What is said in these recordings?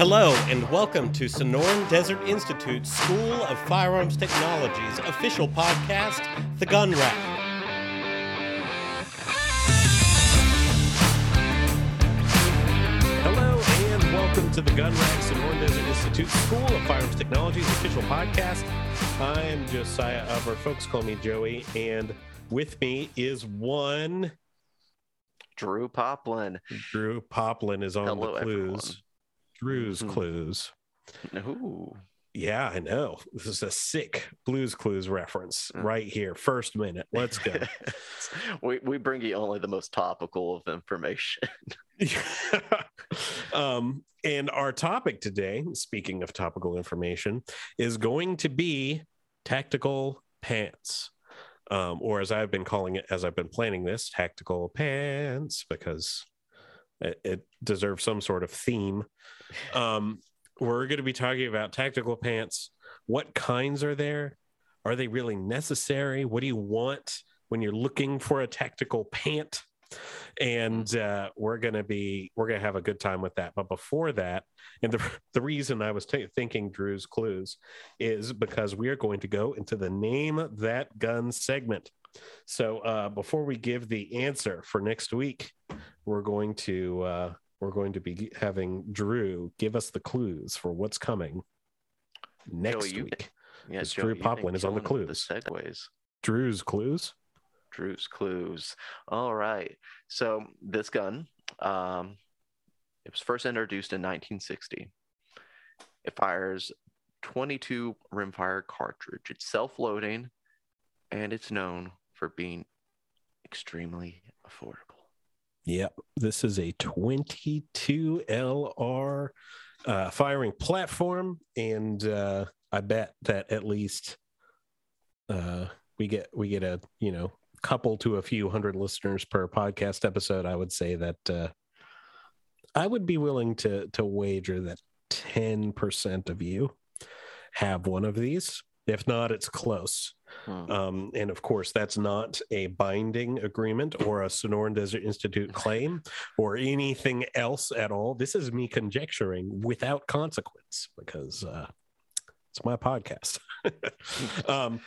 Hello, and welcome to Sonoran Desert Institute School of Firearms Technology's official podcast, The Gun Rack. Hello, and welcome to the Gun Rack Sonoran Desert Institute School of Firearms Technology's official podcast. I am Josiah Uber. Folks call me Joey, and with me is one Drew Poplin. Drew Poplin is on Hello, the clues. everyone. Drew's Mhm. clues. Ooh. Yeah, I know. This is a sick Blue's Clues reference Mm. right here. First minute. Let's go. we we bring you only the most topical of information. um, and our topic today, speaking of topical information, is going to be tactical pants. Um, or as I've been calling it, as I've been planning this, tactical pants, because it, it deserves some sort of theme. Um, we're going to be talking about tactical pants. What kinds are there? Are they really necessary? What do you want when you're looking for a tactical pant? And uh, we're going to be we're going to have a good time with that. But before that, and the the reason I was ta thinking Drew's clues is because we are going to go into the name that gun segment. So uh, before we give the answer for next week, we're going to uh, we're going to be having Drew give us the clues for what's coming next week. Yeah, Drew Poplin is on the killing it with clues. The segues. Drew's clues. Drew's clues. All right. So this gun, um, it was first introduced in 1960. It fires 22 rimfire cartridge. It's self-loading, and it's known for being extremely affordable. Yep. This is a 22 LR uh, firing platform. And uh, I bet that at least uh, we get we get a you know couple to a few hundred listeners per podcast episode. I would say that uh, I would be willing to to wager that 10% of you have one of these. If not, it's close. Hmm. Um, and of course, that's not a binding agreement or a Sonoran Desert Institute claim or anything else at all. This is me conjecturing without consequence because uh, it's my podcast. um,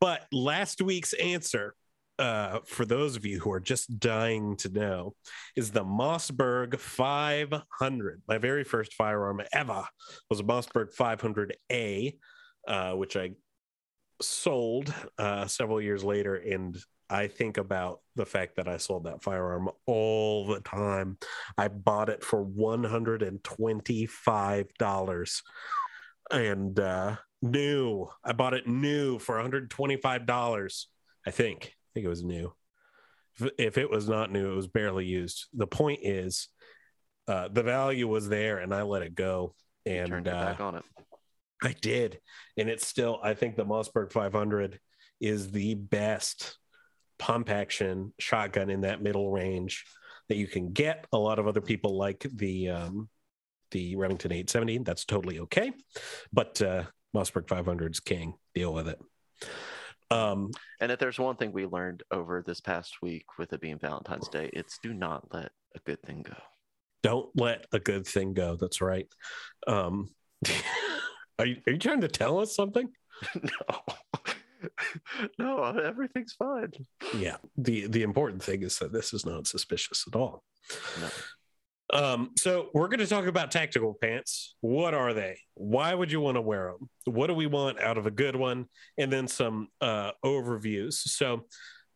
but last week's answer, uh, for those of you who are just dying to know, is the Mossberg 500. My very first firearm ever was a Mossberg 500A, uh, which I sold uh, several years later. And I think about the fact that I sold that firearm all the time. I bought it for $125 and uh, new. I bought it new for $125. I think. I think it was new. If, if it was not new, it was barely used. The point is, uh, the value was there, and I let it go. And turned your uh, back on it. I did. And it's still, I think the Mossberg 500 is the best pump action shotgun in that middle range that you can get. A lot of other people like the, um, the Remington 870. That's totally okay. But uh, Mossberg 500's king. Deal with it. Um, And if there's one thing we learned over this past week with it being Valentine's Day, it's do not let a good thing go. don't let a good thing go. That's right. Um, are, you, are you trying to tell us something? no. no, everything's fine. Yeah. The the important thing is that this is not suspicious at all. No. Um, so we're going to talk about tactical pants. What are they? Why would you want to wear them? What do we want out of a good one? And then some uh, overviews. So,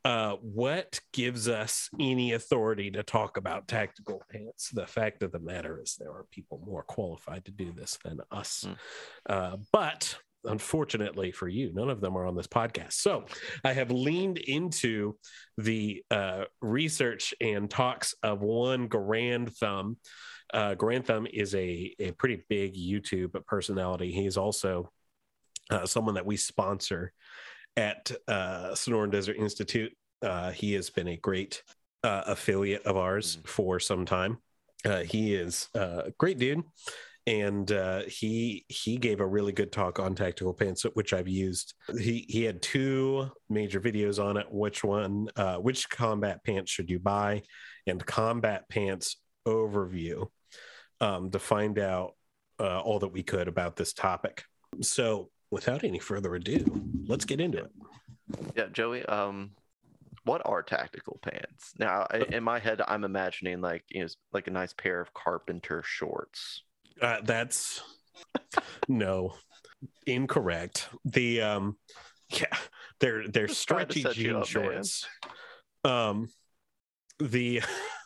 uh, what gives us any authority to talk about tactical pants? The fact of the matter is, there are people more qualified to do this than us. Mm. Uh, but unfortunately for you, none of them are on this podcast. So, I have leaned into the uh, research and talks of one Garand Thumb. Uh, Garand Thumb is a, a pretty big YouTube personality. He's also uh, someone that we sponsor at uh, Sonoran Desert Institute. Uh, he has been a great uh, affiliate of ours Mm. for some time. Uh, he is a great dude and uh, he he gave a really good talk on tactical pants, which I've used. He he had two major videos on it. Which one? Uh, which combat pants should you buy? And combat pants overview um, to find out uh, all that we could about this topic. So, without any further ado, let's get into it. Yeah, Joey. Um, what are tactical pants? Now, I, in my head, I'm imagining like you know, like a nice pair of carpenter shorts. Uh, that's no incorrect. The um, yeah, they're they're Just stretchy jean up, man. shorts. Um, the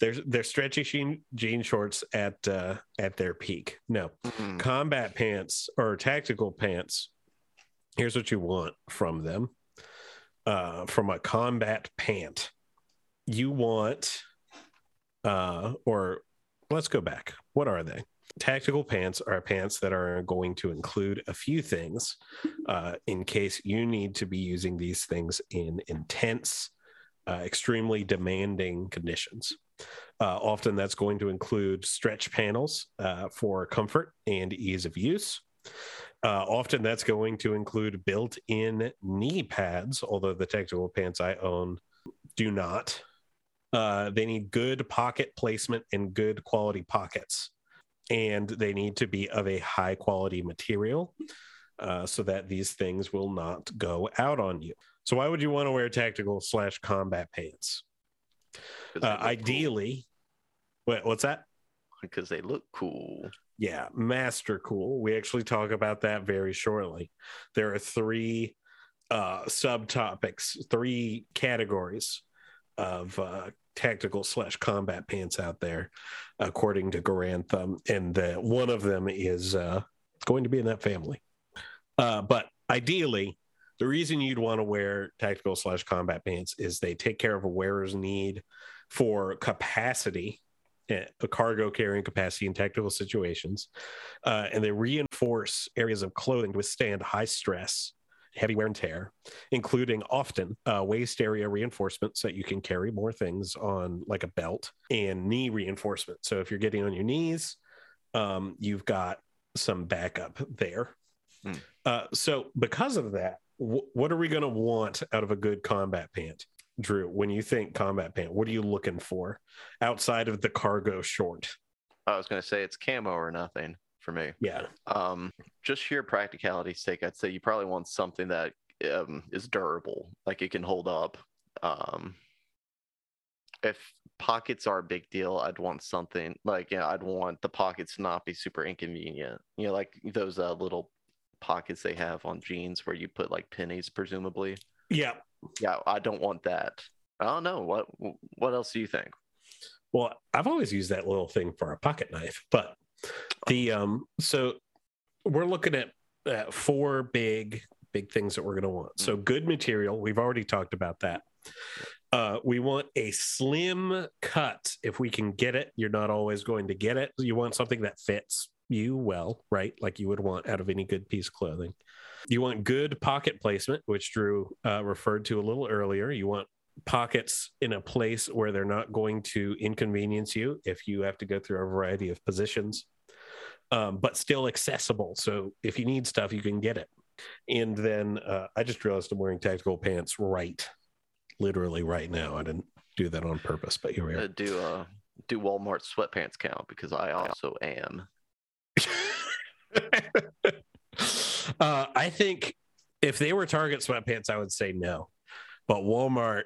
they're they're stretchy jean jean shorts at uh at their peak. No, Mhm. combat pants or tactical pants. Here's what you want from them. Uh from a combat pant. You want uh or let's go back. What are they? Tactical pants are pants that are going to include a few things uh in case you need to be using these things in intense uh, extremely demanding conditions uh, often that's going to include stretch panels uh, for comfort and ease of use. Uh, often that's going to include built in knee pads, although the tactical pants I own do not. Uh, they need good pocket placement and good quality pockets. And they need to be of a high quality material uh, so that these things will not go out on you. So, why would you want to wear tactical slash combat pants? Uh, look cool. ideally, what, what's that? because they look cool. Yeah, master cool. We actually talk about that very shortly. There are three uh, subtopics, three categories of uh, tactical slash combat pants out there, according to Garand Thumb, and the, one of them is uh, going to be in that family. Uh, but ideally, the reason you'd want to wear tactical slash combat pants is they take care of a wearer's need for capacity eh, a cargo carrying capacity in tactical situations, uh, and they reinforce areas of clothing to withstand high stress, heavy wear and tear, including often uh, waist area reinforcement so that you can carry more things on like a belt, and knee reinforcement. So if you're getting on your knees, um, you've got some backup there. Hmm. Uh, so because of that, wh- what are we going to want out of a good combat pant? Drew, when you think combat pant, what are you looking for outside of the cargo short? I was gonna say it's camo or nothing for me. Yeah. Um, just sheer practicality's sake, I'd say you probably want something that um, is durable, like it can hold up. Um, if pockets are a big deal, I'd want something like yeah, I'd want the pockets to not be super inconvenient. You know, like those uh, little pockets they have on jeans where you put like pennies, presumably. Yeah. Yeah, I don't want that. I don't know what what else do you think? Well, I've always used that little thing for a pocket knife, but the um so we're looking at uh, four big big things that we're going to want. So good material, we've already talked about that. Uh, we want a slim cut if we can get it. You're not always going to get it. You want something that fits you well, right? Like you would want out of any good piece of clothing. You want good pocket placement, which Drew uh, referred to a little earlier. You want pockets in a place where they're not going to inconvenience you if you have to go through a variety of positions, um, but still accessible. So if you need stuff, you can get it. And then uh, I just realized I'm wearing tactical pants right, literally right now. I didn't do that on purpose, but here we Uh, are. do uh do Walmart sweatpants count? Because I also am. uh, I think if they were Target sweatpants, I would say no. But Walmart,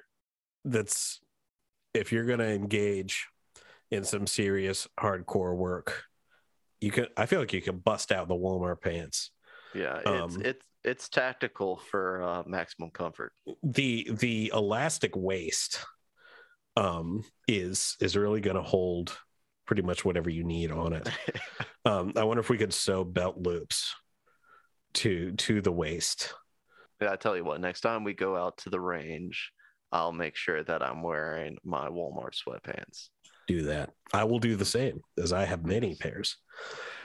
that's if you're going to engage in some serious hardcore work, you can. I feel like you can bust out the Walmart pants. Yeah, it's Um, it's it's tactical for uh, maximum comfort. the The elastic waist um, is is really going to hold pretty much whatever you need on it. Um, I wonder if we could sew belt loops to to the waist. Yeah, I tell you what, next time we go out to the range, I'll make sure that I'm wearing my Walmart sweatpants. do that. I will do the same as I have many pairs.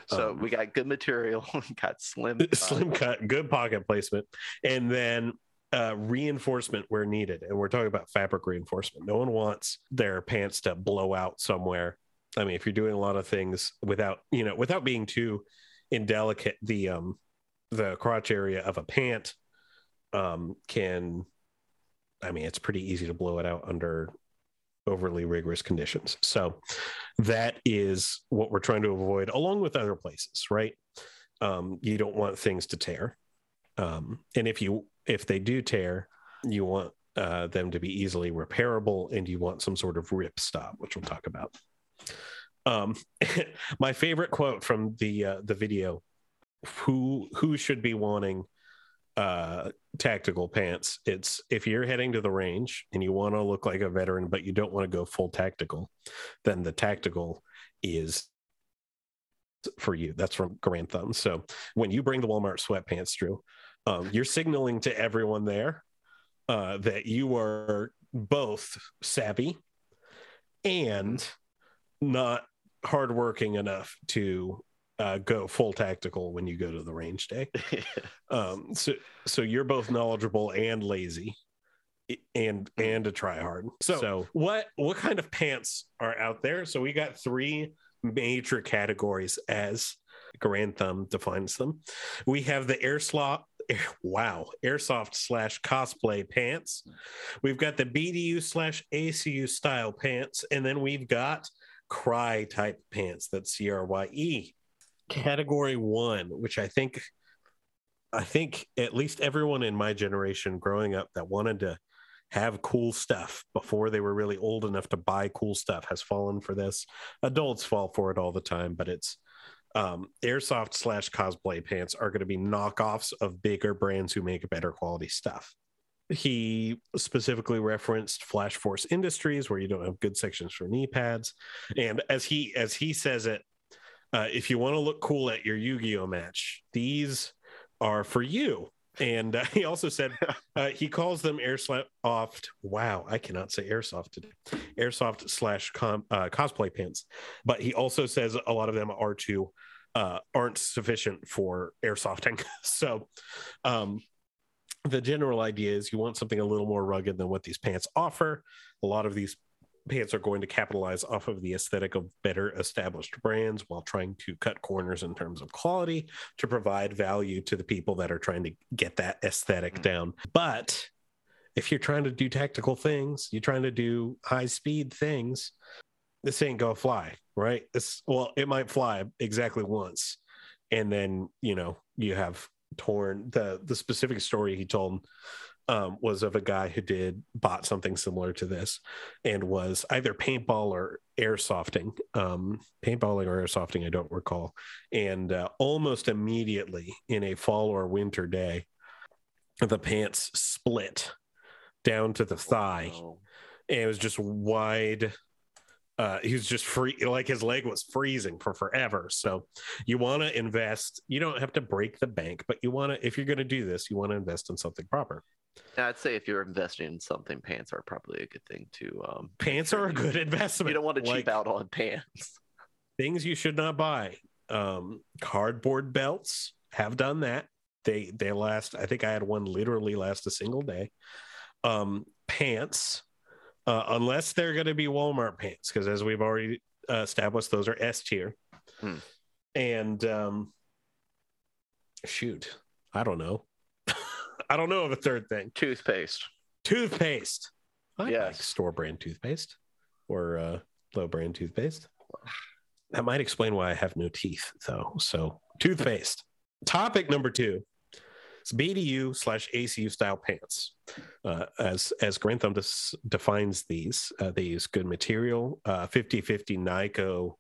So Um, we got good material, we got slim, Slim cut, good pocket placement, and then uh, reinforcement where needed. And we're talking about fabric reinforcement. No one wants their pants to blow out somewhere. I mean, if you're doing a lot of things without, you know, without being too indelicate, the um the crotch area of a pant um can I mean, it's pretty easy to blow it out under overly rigorous conditions. So that is what we're trying to avoid, along with other places, right? Um, you don't want things to tear, um, and if you if they do tear, you want uh, them to be easily repairable, and you want some sort of rip stop, which we'll talk about. Um, my favorite quote from the uh, the video: "Who who should be wanting uh, tactical pants. It's if you're heading to the range and you want to look like a veteran, but you don't want to go full tactical, then the tactical is for you. That's from Garand Thumb. So when you bring the Walmart sweatpants, Drew, um, you're signaling to everyone there uh, that you are both savvy and not hardworking enough to uh, go full tactical when you go to the range day. um, so so you're both knowledgeable and lazy, and and a try hard. So, so what what kind of pants are out there? So we got three major categories as Garand Thumb defines them. We have the airsoft. Wow, airsoft slash cosplay pants. We've got the BDU slash ACU style pants, and then we've got Crye type pants. That's C R Y E category one, which I think, I think at least everyone in my generation growing up that wanted to have cool stuff before they were really old enough to buy cool stuff has fallen for this. Adults fall for it all the time, but it's um, airsoft slash cosplay pants are going to be knockoffs of bigger brands who make better quality stuff. He specifically referenced Flash Force Industries, where you don't have good sections for knee pads, and as he as he says it, uh, if you want to look cool at your Yu-Gi-Oh match, these are for you. And uh, he also said uh, he calls them airsoft. Wow, I cannot say airsoft today. Airsoft slash com, uh, cosplay pants, but he also says a lot of them are to uh, aren't sufficient for airsofting. so, um, the general idea is you want something a little more rugged than what these pants offer. A lot of these pants are going to capitalize off of the aesthetic of better established brands while trying to cut corners in terms of quality to provide value to the people that are trying to get that aesthetic mm-hmm. down. But if you're trying to do tactical things, you're trying to do high speed things, this ain't gonna fly, right? This well, it might fly exactly once, and then you know you have torn the the specific story he told um, was of a guy who did bought something similar to this and was either paintball or airsofting um, paintballing or airsofting i don't recall and uh, almost immediately in a fall or winter day the pants split down to the thigh oh. and it was just wide uh, he was just free like his leg was freezing for forever so you want to invest you don't have to break the bank but you want to if you're going to do this you want to invest in something proper I'd say if you're investing in something, pants are probably a good thing to. Um, pants sure are a good investment. You don't want to cheap like, out on pants. Things you should not buy. Um, cardboard belts have done that. They they last. I think I had one literally last a single day. Um, pants, uh, unless they're going to be Walmart pants, because as we've already uh, established, those are S tier. Hmm. And um, shoot, I don't know. I don't know of a third thing. Toothpaste. Toothpaste. I yes. like store brand toothpaste or uh, low brand toothpaste. That might explain why I have no teeth, though. So, toothpaste. Topic number two is BDU slash ACU style pants. Uh, as as Garand Thumb des- defines these, uh, they use good material, 50 uh, 50 Nyco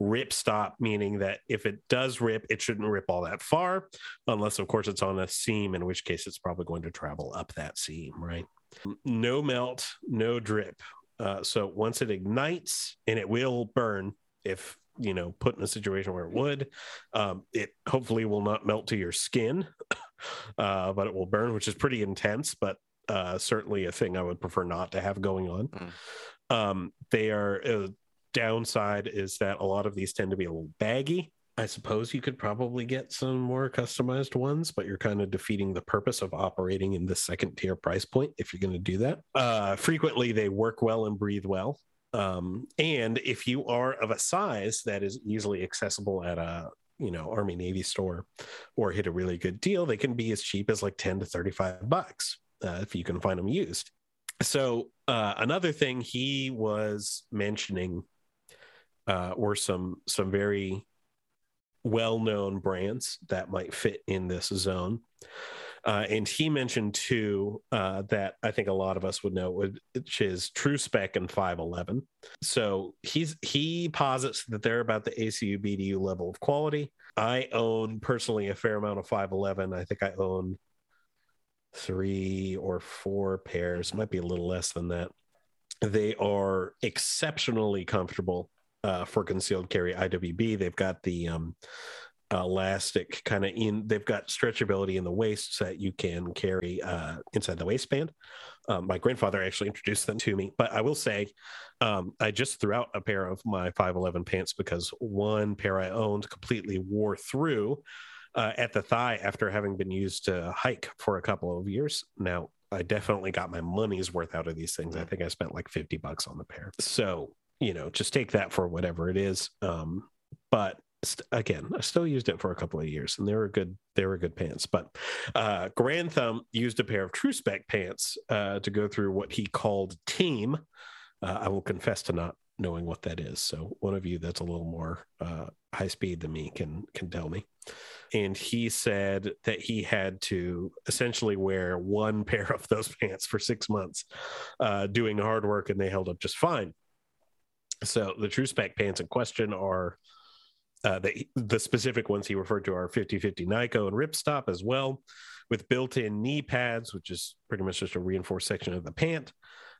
rip stop, meaning that if it does rip, it shouldn't rip all that far, unless, of course, it's on a seam, in which case it's probably going to travel up that seam, right? No melt, no drip. Uh, so once it ignites, and it will burn if you know put in a situation where it would um, it hopefully will not melt to your skin uh, but it will burn which is pretty intense but uh, certainly a thing i would prefer not to have going on mm. um, they are uh, downside is that a lot of these tend to be a little baggy. I suppose you could probably get some more customized ones, but you're kind of defeating the purpose of operating in the second tier price point if you're going to do that. Uh, frequently, they work well and breathe well. Um, and if you are of a size that is easily accessible at a you know Army Navy store or hit a really good deal, they can be as cheap as like 10 to 35 bucks uh, if you can find them used. So uh, another thing he was mentioning uh, were some some very well-known brands that might fit in this zone. Uh, and he mentioned two uh, that I think a lot of us would know, which is Tru-Spec and 511. So he's he posits that they're about the ACU BDU level of quality. I own personally a fair amount of 511. I think I own three or four pairs, might be a little less than that. They are exceptionally comfortable uh, for concealed carry IWB. They've got the um, elastic kind of in they've got stretchability in the waist so that you can carry uh, inside the waistband. Um, my grandfather actually introduced them to me but i will say um, i just threw out a pair of my 511 pants because one pair i owned completely wore through uh, at the thigh after having been used to hike for a couple of years. Now i definitely got my money's worth out of these things. I think i spent like 50 bucks on the pair. So you know just take that for whatever it is. Um, but again, I still used it for a couple of years, and they were good. They were good pants. But uh, Garand Thumb used a pair of Tru-Spec pants uh, to go through what he called Team. Uh, I will confess to not knowing what that is. So one of you that's a little more uh, high speed than me can can tell me. And he said that he had to essentially wear one pair of those pants for six months, uh, doing hard work, and they held up just fine. So the Tru-Spec pants in question are uh, the, the specific ones he referred to are 5050 Nyco and Ripstop as well, with built in knee pads, which is pretty much just a reinforced section of the pant.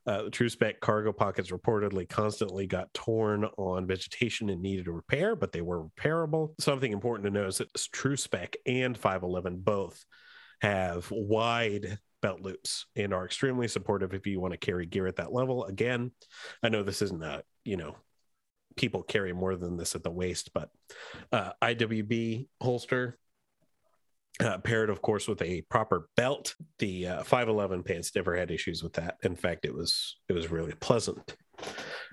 Uh, the Tru-Spec cargo pockets reportedly constantly got torn on vegetation and needed a repair, but they were repairable. Something important to know is that Tru-Spec and 511 both have wide belt loops and are extremely supportive if you want to carry gear at that level. Again, I know this isn't a, you know, people carry more than this at the waist, but uh, IWB holster uh, paired, of course, with a proper belt. The uh, 511 pants never had issues with that. In fact, it was it was really pleasant.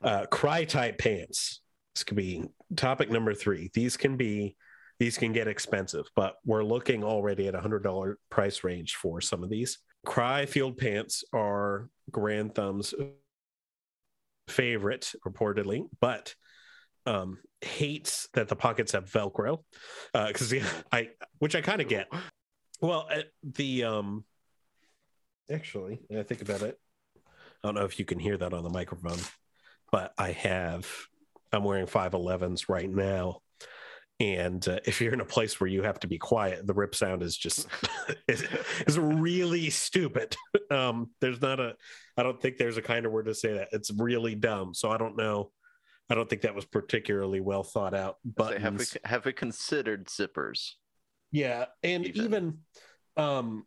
Uh, Crye type pants. This could be topic number three. These can be these can get expensive, but we're looking already at a hundred dollar price range for some of these. Crye field pants are Garand Thumb's favorite, reportedly, but um, hates that the pockets have Velcro because uh, I, which I kind of get. Well, uh, the um, actually, I think about it. I don't know if you can hear that on the microphone, but I have. I'm wearing 511s right now, and uh, if you're in a place where you have to be quiet, the rip sound is just is, is really stupid. Um, there's not a. I don't think there's a kind of word to say that. It's really dumb. So I don't know I don't think that was particularly well thought out. But have we have we considered zippers? Yeah, and even, even um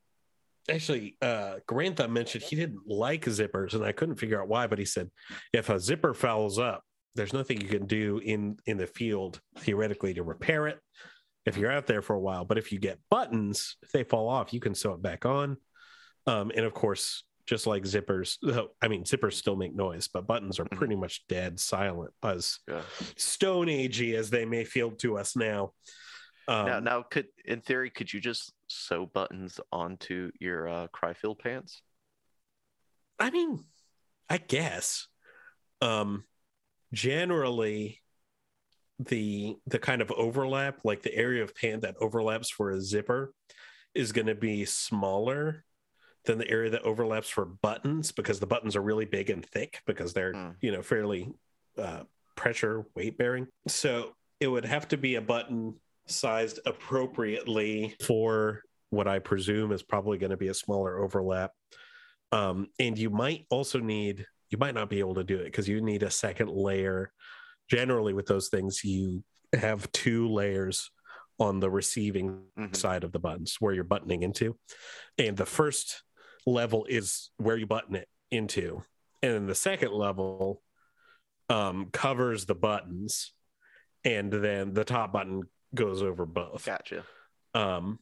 actually uh Garand Thumb mentioned he didn't like zippers and I couldn't figure out why, but he said if a zipper fouls up, there's nothing you can do in in the field theoretically to repair it if you're out there for a while. But if you get buttons, if they fall off, you can sew it back on. Um, and of course, just like zippers. I mean, zippers still make noise, but buttons are mm-hmm. pretty much dead silent, as yeah. stone agey as they may feel to us now. Um, now, now, could in theory, could you just sew buttons onto your uh, Crye field pants? I mean, I guess. Um, generally, the the kind of overlap, like the area of pant that overlaps for a zipper, is going to be smaller than the area that overlaps for buttons because the buttons are really big and thick because they're mm. you know fairly uh, pressure weight bearing so it would have to be a button sized appropriately for what i presume is probably going to be a smaller overlap um, and you might also need you might not be able to do it because you need a second layer generally with those things you have two layers on the receiving mm-hmm. side of the buttons where you're buttoning into and the first level is where you button it into. And then the second level um, covers the buttons, and then the top button goes over both. Gotcha. Um,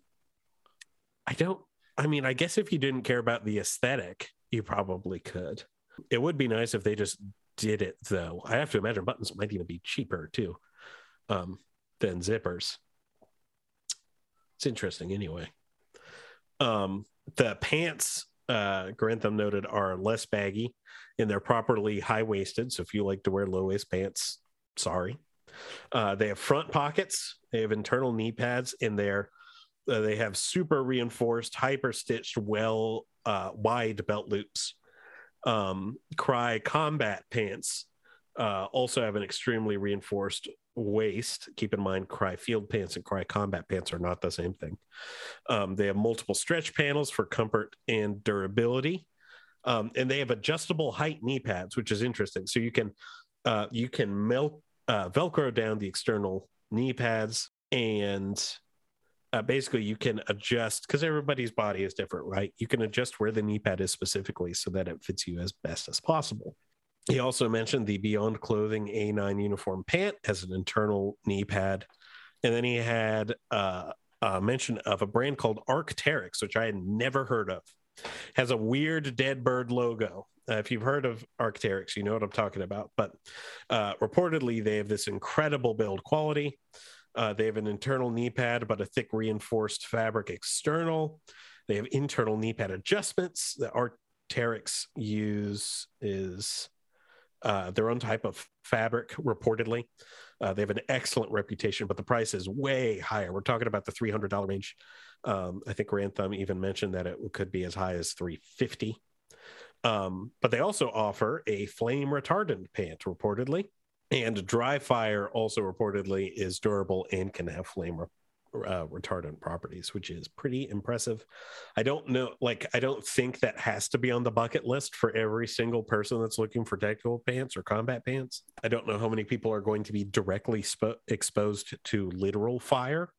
I don't. I mean, I guess if you didn't care about the aesthetic, you probably could. It would be nice if they just did it, though. I have to imagine buttons might even be cheaper too um, than zippers. It's interesting, anyway. Um, the pants uh, Garand Thumb noted, are less baggy and they're properly high waisted. So if you like to wear low waist pants, sorry. Uh, they have front pockets, they have internal knee pads, and they're uh, they have super reinforced, hyper stitched, well uh, wide belt loops. Um, Crye combat pants uh, also have an extremely reinforced waist. Keep in mind, Crye field pants and Crye combat pants are not the same thing. Um, they have multiple stretch panels for comfort and durability. Um, and they have adjustable height knee pads, which is interesting. So you can uh, you can mel- uh, velcro down the external knee pads, and uh, basically you can adjust because everybody's body is different, right? You can adjust where the knee pad is specifically so that it fits you as best as possible. He also mentioned the Beyond Clothing A9 uniform pant as an internal knee pad. And then he had uh, a mention of a brand called Arc'teryx, which I had never heard of. Has a weird dead bird logo. Uh, if you've heard of Arc'teryx, you know what I'm talking about. But uh, reportedly, they have this incredible build quality. Uh, they have an internal knee pad, but a thick reinforced fabric external. They have internal knee pad adjustments. The Arc'teryx use is uh, their own type of fabric, reportedly. Uh, they have an excellent reputation, but the price is way higher. We're talking about the $300 range. Um, I think Garand Thumb even mentioned that it could be as high as 350 um, but they also offer a flame retardant pant, reportedly. And Drifire also reportedly is durable and can have flame uh, retardant properties, which is pretty impressive. I don't know, like, I don't think that has to be on the bucket list for every single person that's looking for tactical pants or combat pants. I don't know how many people are going to be directly sp- exposed to literal fire,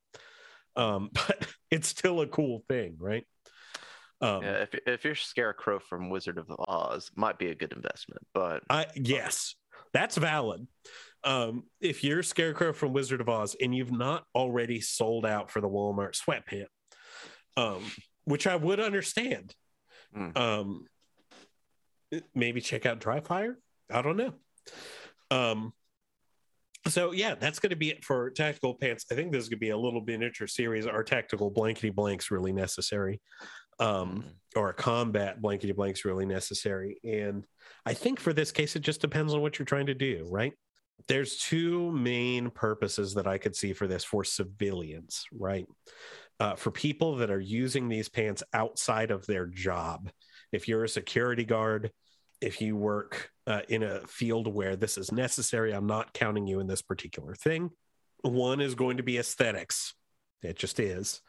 um, but it's still a cool thing, right? Um, yeah, if if you're Scarecrow from Wizard of Oz, might be a good investment. But I yes, that's valid. Um, if you're Scarecrow from Wizard of Oz and you've not already sold out for the Walmart sweatpant, um, which I would understand, mm. um, maybe check out Drifire. I don't know. Um, so yeah, that's going to be it for tactical pants. I think this is going to be a little miniature series. Our tactical blankety blanks really necessary, um, mm-hmm. or a combat blankety blanks really necessary. And I think for this case, it just depends on what you're trying to do, right? there's two main purposes that I could see for this for civilians, right? Uh, for people that are using these pants outside of their job. If you're a security guard, if you work uh, in a field where this is necessary, I'm not counting you in this particular thing. One is going to be aesthetics. It just is.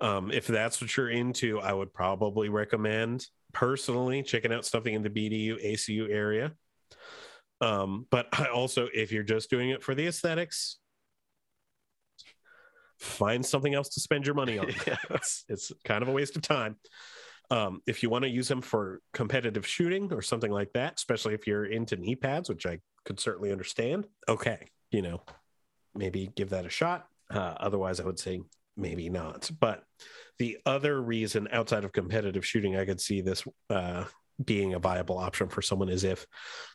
Um, if that's what you're into, I would probably recommend personally checking out something in the BDU ACU area. Um, but I also, if you're just doing it for the aesthetics, find something else to spend your money on. it's, it's kind of a waste of time. Um, if you want to use them for competitive shooting or something like that, especially if you're into knee pads, which I could certainly understand, okay, you know, maybe give that a shot. Uh, otherwise, I would say maybe not. But the other reason outside of competitive shooting, I could see this uh, being a viable option for someone is if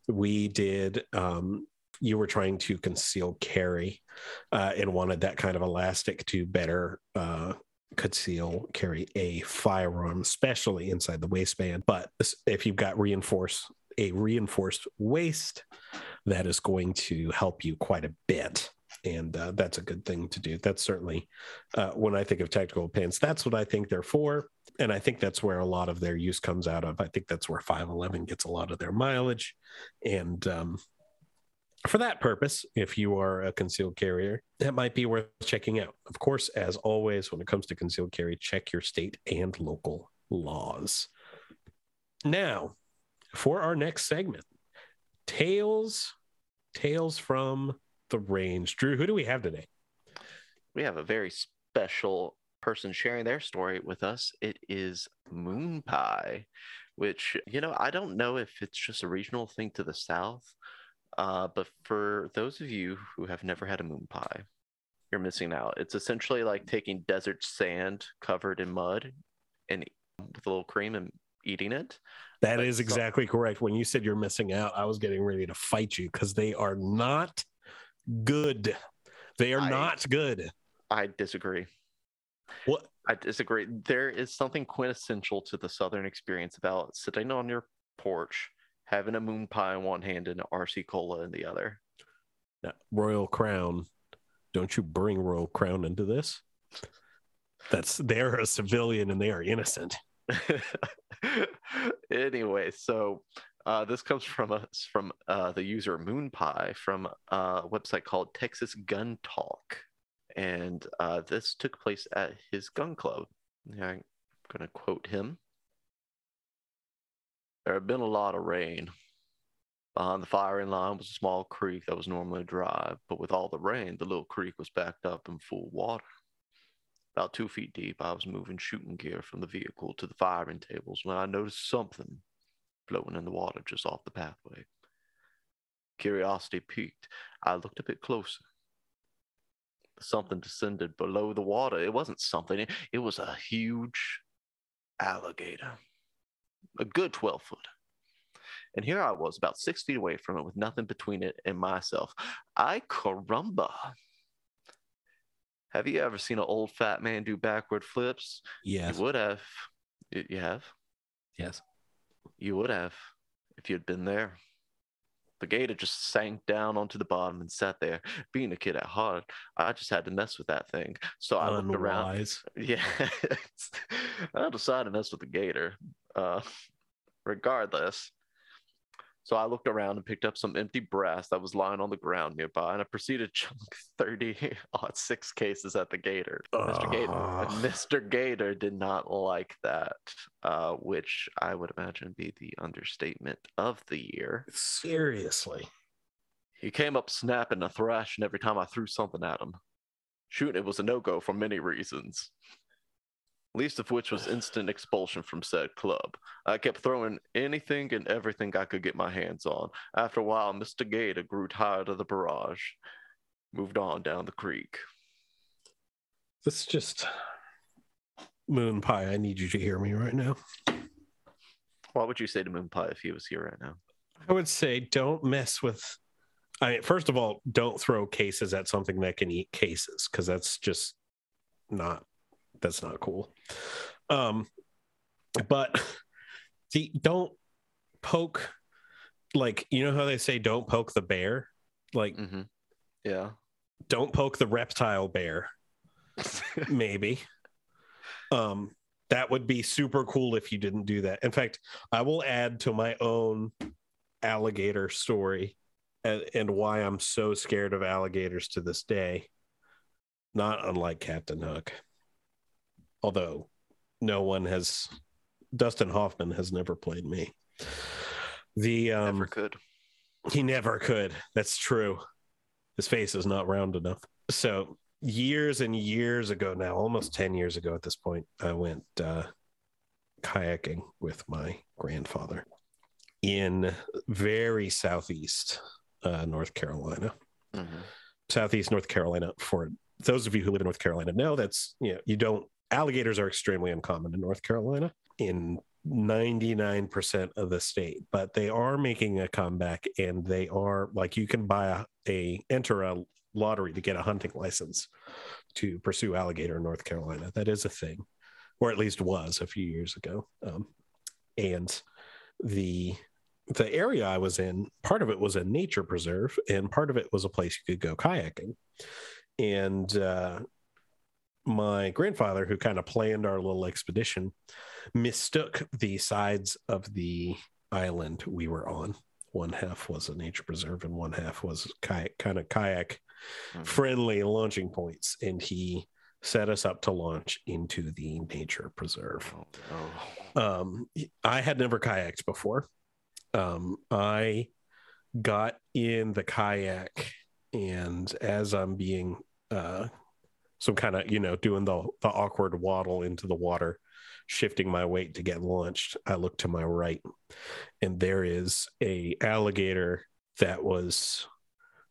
we did um, you were trying to conceal carry uh, and wanted that kind of elastic to better uh, conceal carry a firearm, especially inside the waistband. But if you've got reinforced a reinforced waist, that is going to help you quite a bit. And uh, that's a good thing to do. That's certainly uh, when I think of tactical pants, that's what I think they're for and I think that's where a lot of their use comes out of. I think that's where 511 gets a lot of their mileage. And um, for that purpose, if you are a concealed carrier, that might be worth checking out. Of course, as always, when it comes to concealed carry, check your state and local laws. Now, for our next segment, tales, tales from the range. Drew, who do we have today? We have a very special person sharing their story with us. It is Moon Pie, which, you know, I don't know if it's just a regional thing to the South, uh, but for those of you who have never had a moon pie, you're missing out. It's essentially like taking desert sand covered in mud and with a little cream and eating it. That is exactly so- correct. When you said you're missing out, I was getting ready to fight you because they are not good. They are I, not good. I disagree. What? I disagree. There is something quintessential to the Southern experience about sitting on your porch, having a moon pie in one hand and an RC cola in the other. Now, Royal Crown. Don't you bring Royal Crown into this? That's they're a civilian and they are innocent. anyway, so uh, this comes from us from uh, the user Moonpie from a website called Texas Gun Talk, and uh, this took place at his gun club. I'm going to quote him. There had been a lot of rain. Behind the firing line was a small creek that was normally dry, but with all the rain, the little creek was backed up in full water. About two feet deep, I was moving shooting gear from the vehicle to the firing tables when I noticed something floating in the water just off the pathway. Curiosity piqued. I looked a bit closer. Something descended below the water. It wasn't something, it was a huge alligator, a good 12 foot. And here I was, about six feet away from it, with nothing between it and myself. I caramba. Have you ever seen an old fat man do backward flips? Yes. You would have. You have? Yes. You would have if you'd been there. The gator just sank down onto the bottom and sat there. Being a kid at heart, I just had to mess with that thing. So I looked around. Yeah. I decided to mess with the gator. Uh, regardless. So I looked around and picked up some empty brass that was lying on the ground nearby, and I proceeded to chunk 30 odd six cases at the gator. Mr. Gator. Mr. Gator did not like that, uh, which I would imagine be the understatement of the year. Seriously. He came up snapping and thrashing every time I threw something at him. Shooting it was a no go for many reasons, least of which was instant expulsion from said club. I kept throwing anything and everything I could get my hands on. After a while, Mr. Gator grew tired of the barrage, moved on down the creek. This is just Moon Pie. I need you to hear me right now. What would you say to Moon Pie if he was here right now? I would say don't mess with. I mean, first of all, don't throw cases at something that can eat cases because that's just not that's not cool. Um, but see, don't poke like you know how they say don't poke the bear, like Mm-hmm. Yeah. don't poke the reptile bear. maybe. Um, that would be super cool if you didn't do that. In fact, I will add to my own alligator story and, and why I'm so scared of alligators to this day. Not unlike Captain Hook. Although no one has Dustin Hoffman has never played me. The um Never could. he never could. That's true. His face is not round enough. So years and years ago now, almost 10 years ago at this point, I went uh, kayaking with my grandfather in very southeast uh, North Carolina. Mhm. Southeast North Carolina. For those of you who live in North Carolina, know that's you know you don't alligators are extremely uncommon in North Carolina in 99% of the state, but they are making a comeback and they are like you can buy a, a enter a lottery to get a hunting license to pursue alligator in North Carolina. That is a thing, or at least was a few years ago. Um, and the the area I was in, part of it was a nature preserve, and part of it was a place you could go kayaking. And uh, my grandfather, who kind of planned our little expedition, mistook the sides of the island we were on. One half was a nature preserve, and one half was kayak, kind of kayak Mhm. friendly launching points. And he set us up to launch into the nature preserve Oh, um i had never kayaked before um i got in the kayak and as i'm being uh some kind of you know doing the the awkward waddle into the water shifting my weight to get launched. I look to my right and there is a alligator that was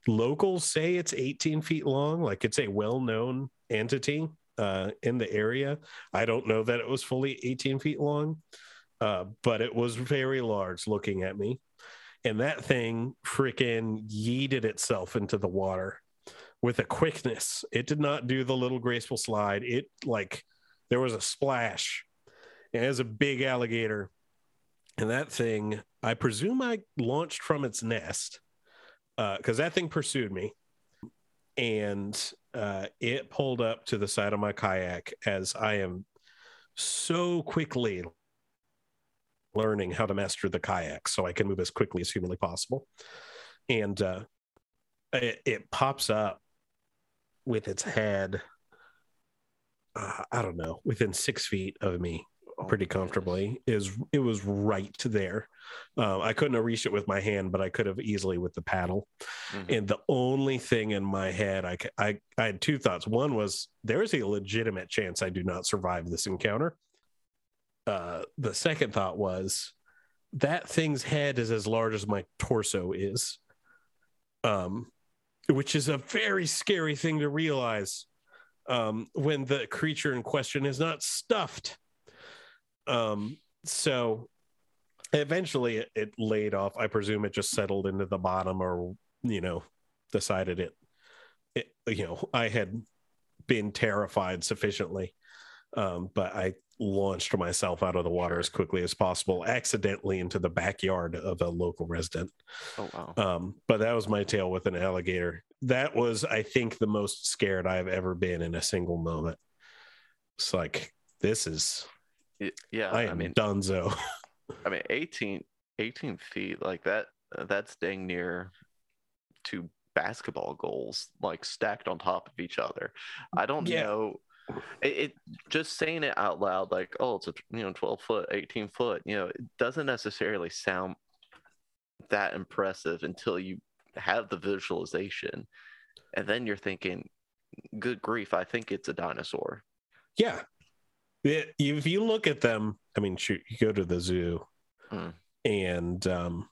locals say it's 18 feet long like it's a well-known entity uh, in the area. I don't know that it was fully 18 feet long uh, but it was very large looking at me. And that thing freaking yeeted itself into the water with a quickness. It did not do the little graceful slide. It like there was a splash. And it was a big alligator. And that thing, I presume I launched from its nest because uh, that thing pursued me. And uh, it pulled up to the side of my kayak as I am so quickly learning how to master the kayak so I can move as quickly as humanly possible. And uh, it, it pops up with its head, uh, I don't know, within six feet of me oh, pretty comfortably. Is it was right there. Uh, I couldn't have reached it with my hand, but I could have easily with the paddle. Mm-hmm. And the only thing in my head, I, I I had two thoughts. One was there is a legitimate chance I do not survive this encounter. Uh, the second thought was that thing's head is as large as my torso is. Um, which is a very scary thing to realize um, when the creature in question is not stuffed. Um, so eventually it, it, laid off. I presume it just settled into the bottom or, you know, decided it, it you know, I had been terrified sufficiently. Um, but I launched myself out of the water as quickly as possible, accidentally into the backyard of a local resident. Oh wow! Um, but that was my tale with an alligator. That was, I think, the most scared I've ever been in a single moment. It's like this is, yeah. I am I mean, Dunzo. I mean, 18, 18 feet like that. That's dang near two basketball goals, like stacked on top of each other. I don't yeah. know it, it, just saying it out loud like oh it's a you know 12 foot 18 foot you know it doesn't necessarily sound that impressive until you have the visualization. And then you're thinking good grief i think it's a dinosaur. Yeah. It, if you look at them i mean shoot you go to the zoo mm. and um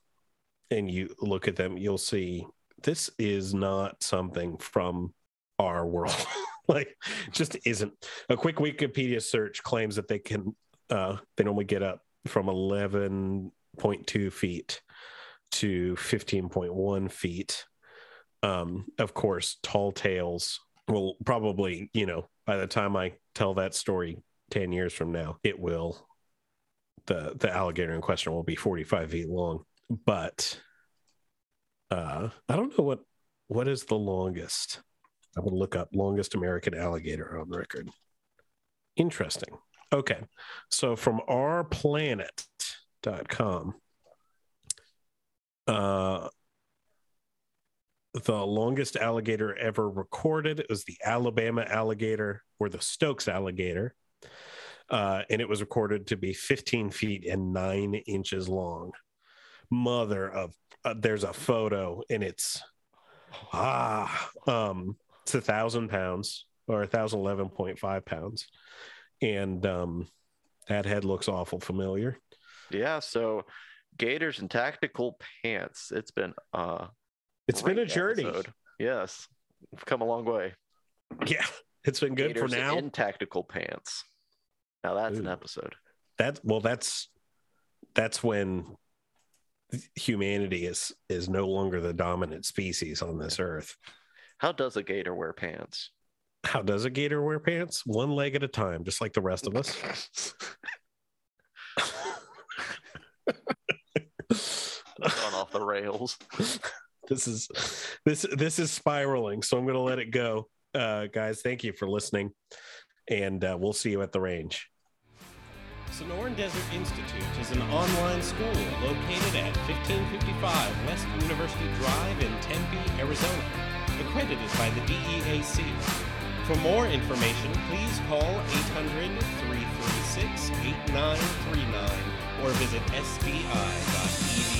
and you look at them you'll see this is not something from our world. Like just isn't. A quick wikipedia search claims that they can uh they normally get up from 11.2 feet to 15.1 feet. Um of course tall tales will probably you know by the time i tell that story 10 years from now it will the the alligator in question will be 45 feet long. But uh i don't know what what is the longest I'm going to look up longest American alligator on record. Interesting. Okay. So from ourplanet.com, uh, the longest alligator ever recorded was the Alabama alligator or the Stokes alligator. Uh, and it was recorded to be 15 feet and nine inches long. Mother of, uh, there's a photo and it's, ah, um, it's a thousand pounds or a thousand eleven point five pounds, and um, that head looks awful familiar. Yeah. So, Gators and tactical pants. It's been uh, it's been a journey. Episode. Yes, we've come a long way. Yeah, it's been good Gators for now. In tactical pants. Now that's Ooh. an episode. That's well. That's that's when humanity is is no longer the dominant species on this earth. How does a gator wear pants? How does a gator wear pants? One leg at a time, just like the rest of us. Gone off the rails. This is this this is spiraling, so I'm going to let it go. Uh, guys, thank you for listening, and uh, we'll see you at the range. Sonoran Desert Institute is an online school located at 1555 West University Drive in Tempe, Arizona accredited by the DEAC. For more information, please call 800 336 8939 or visit sdi.edu.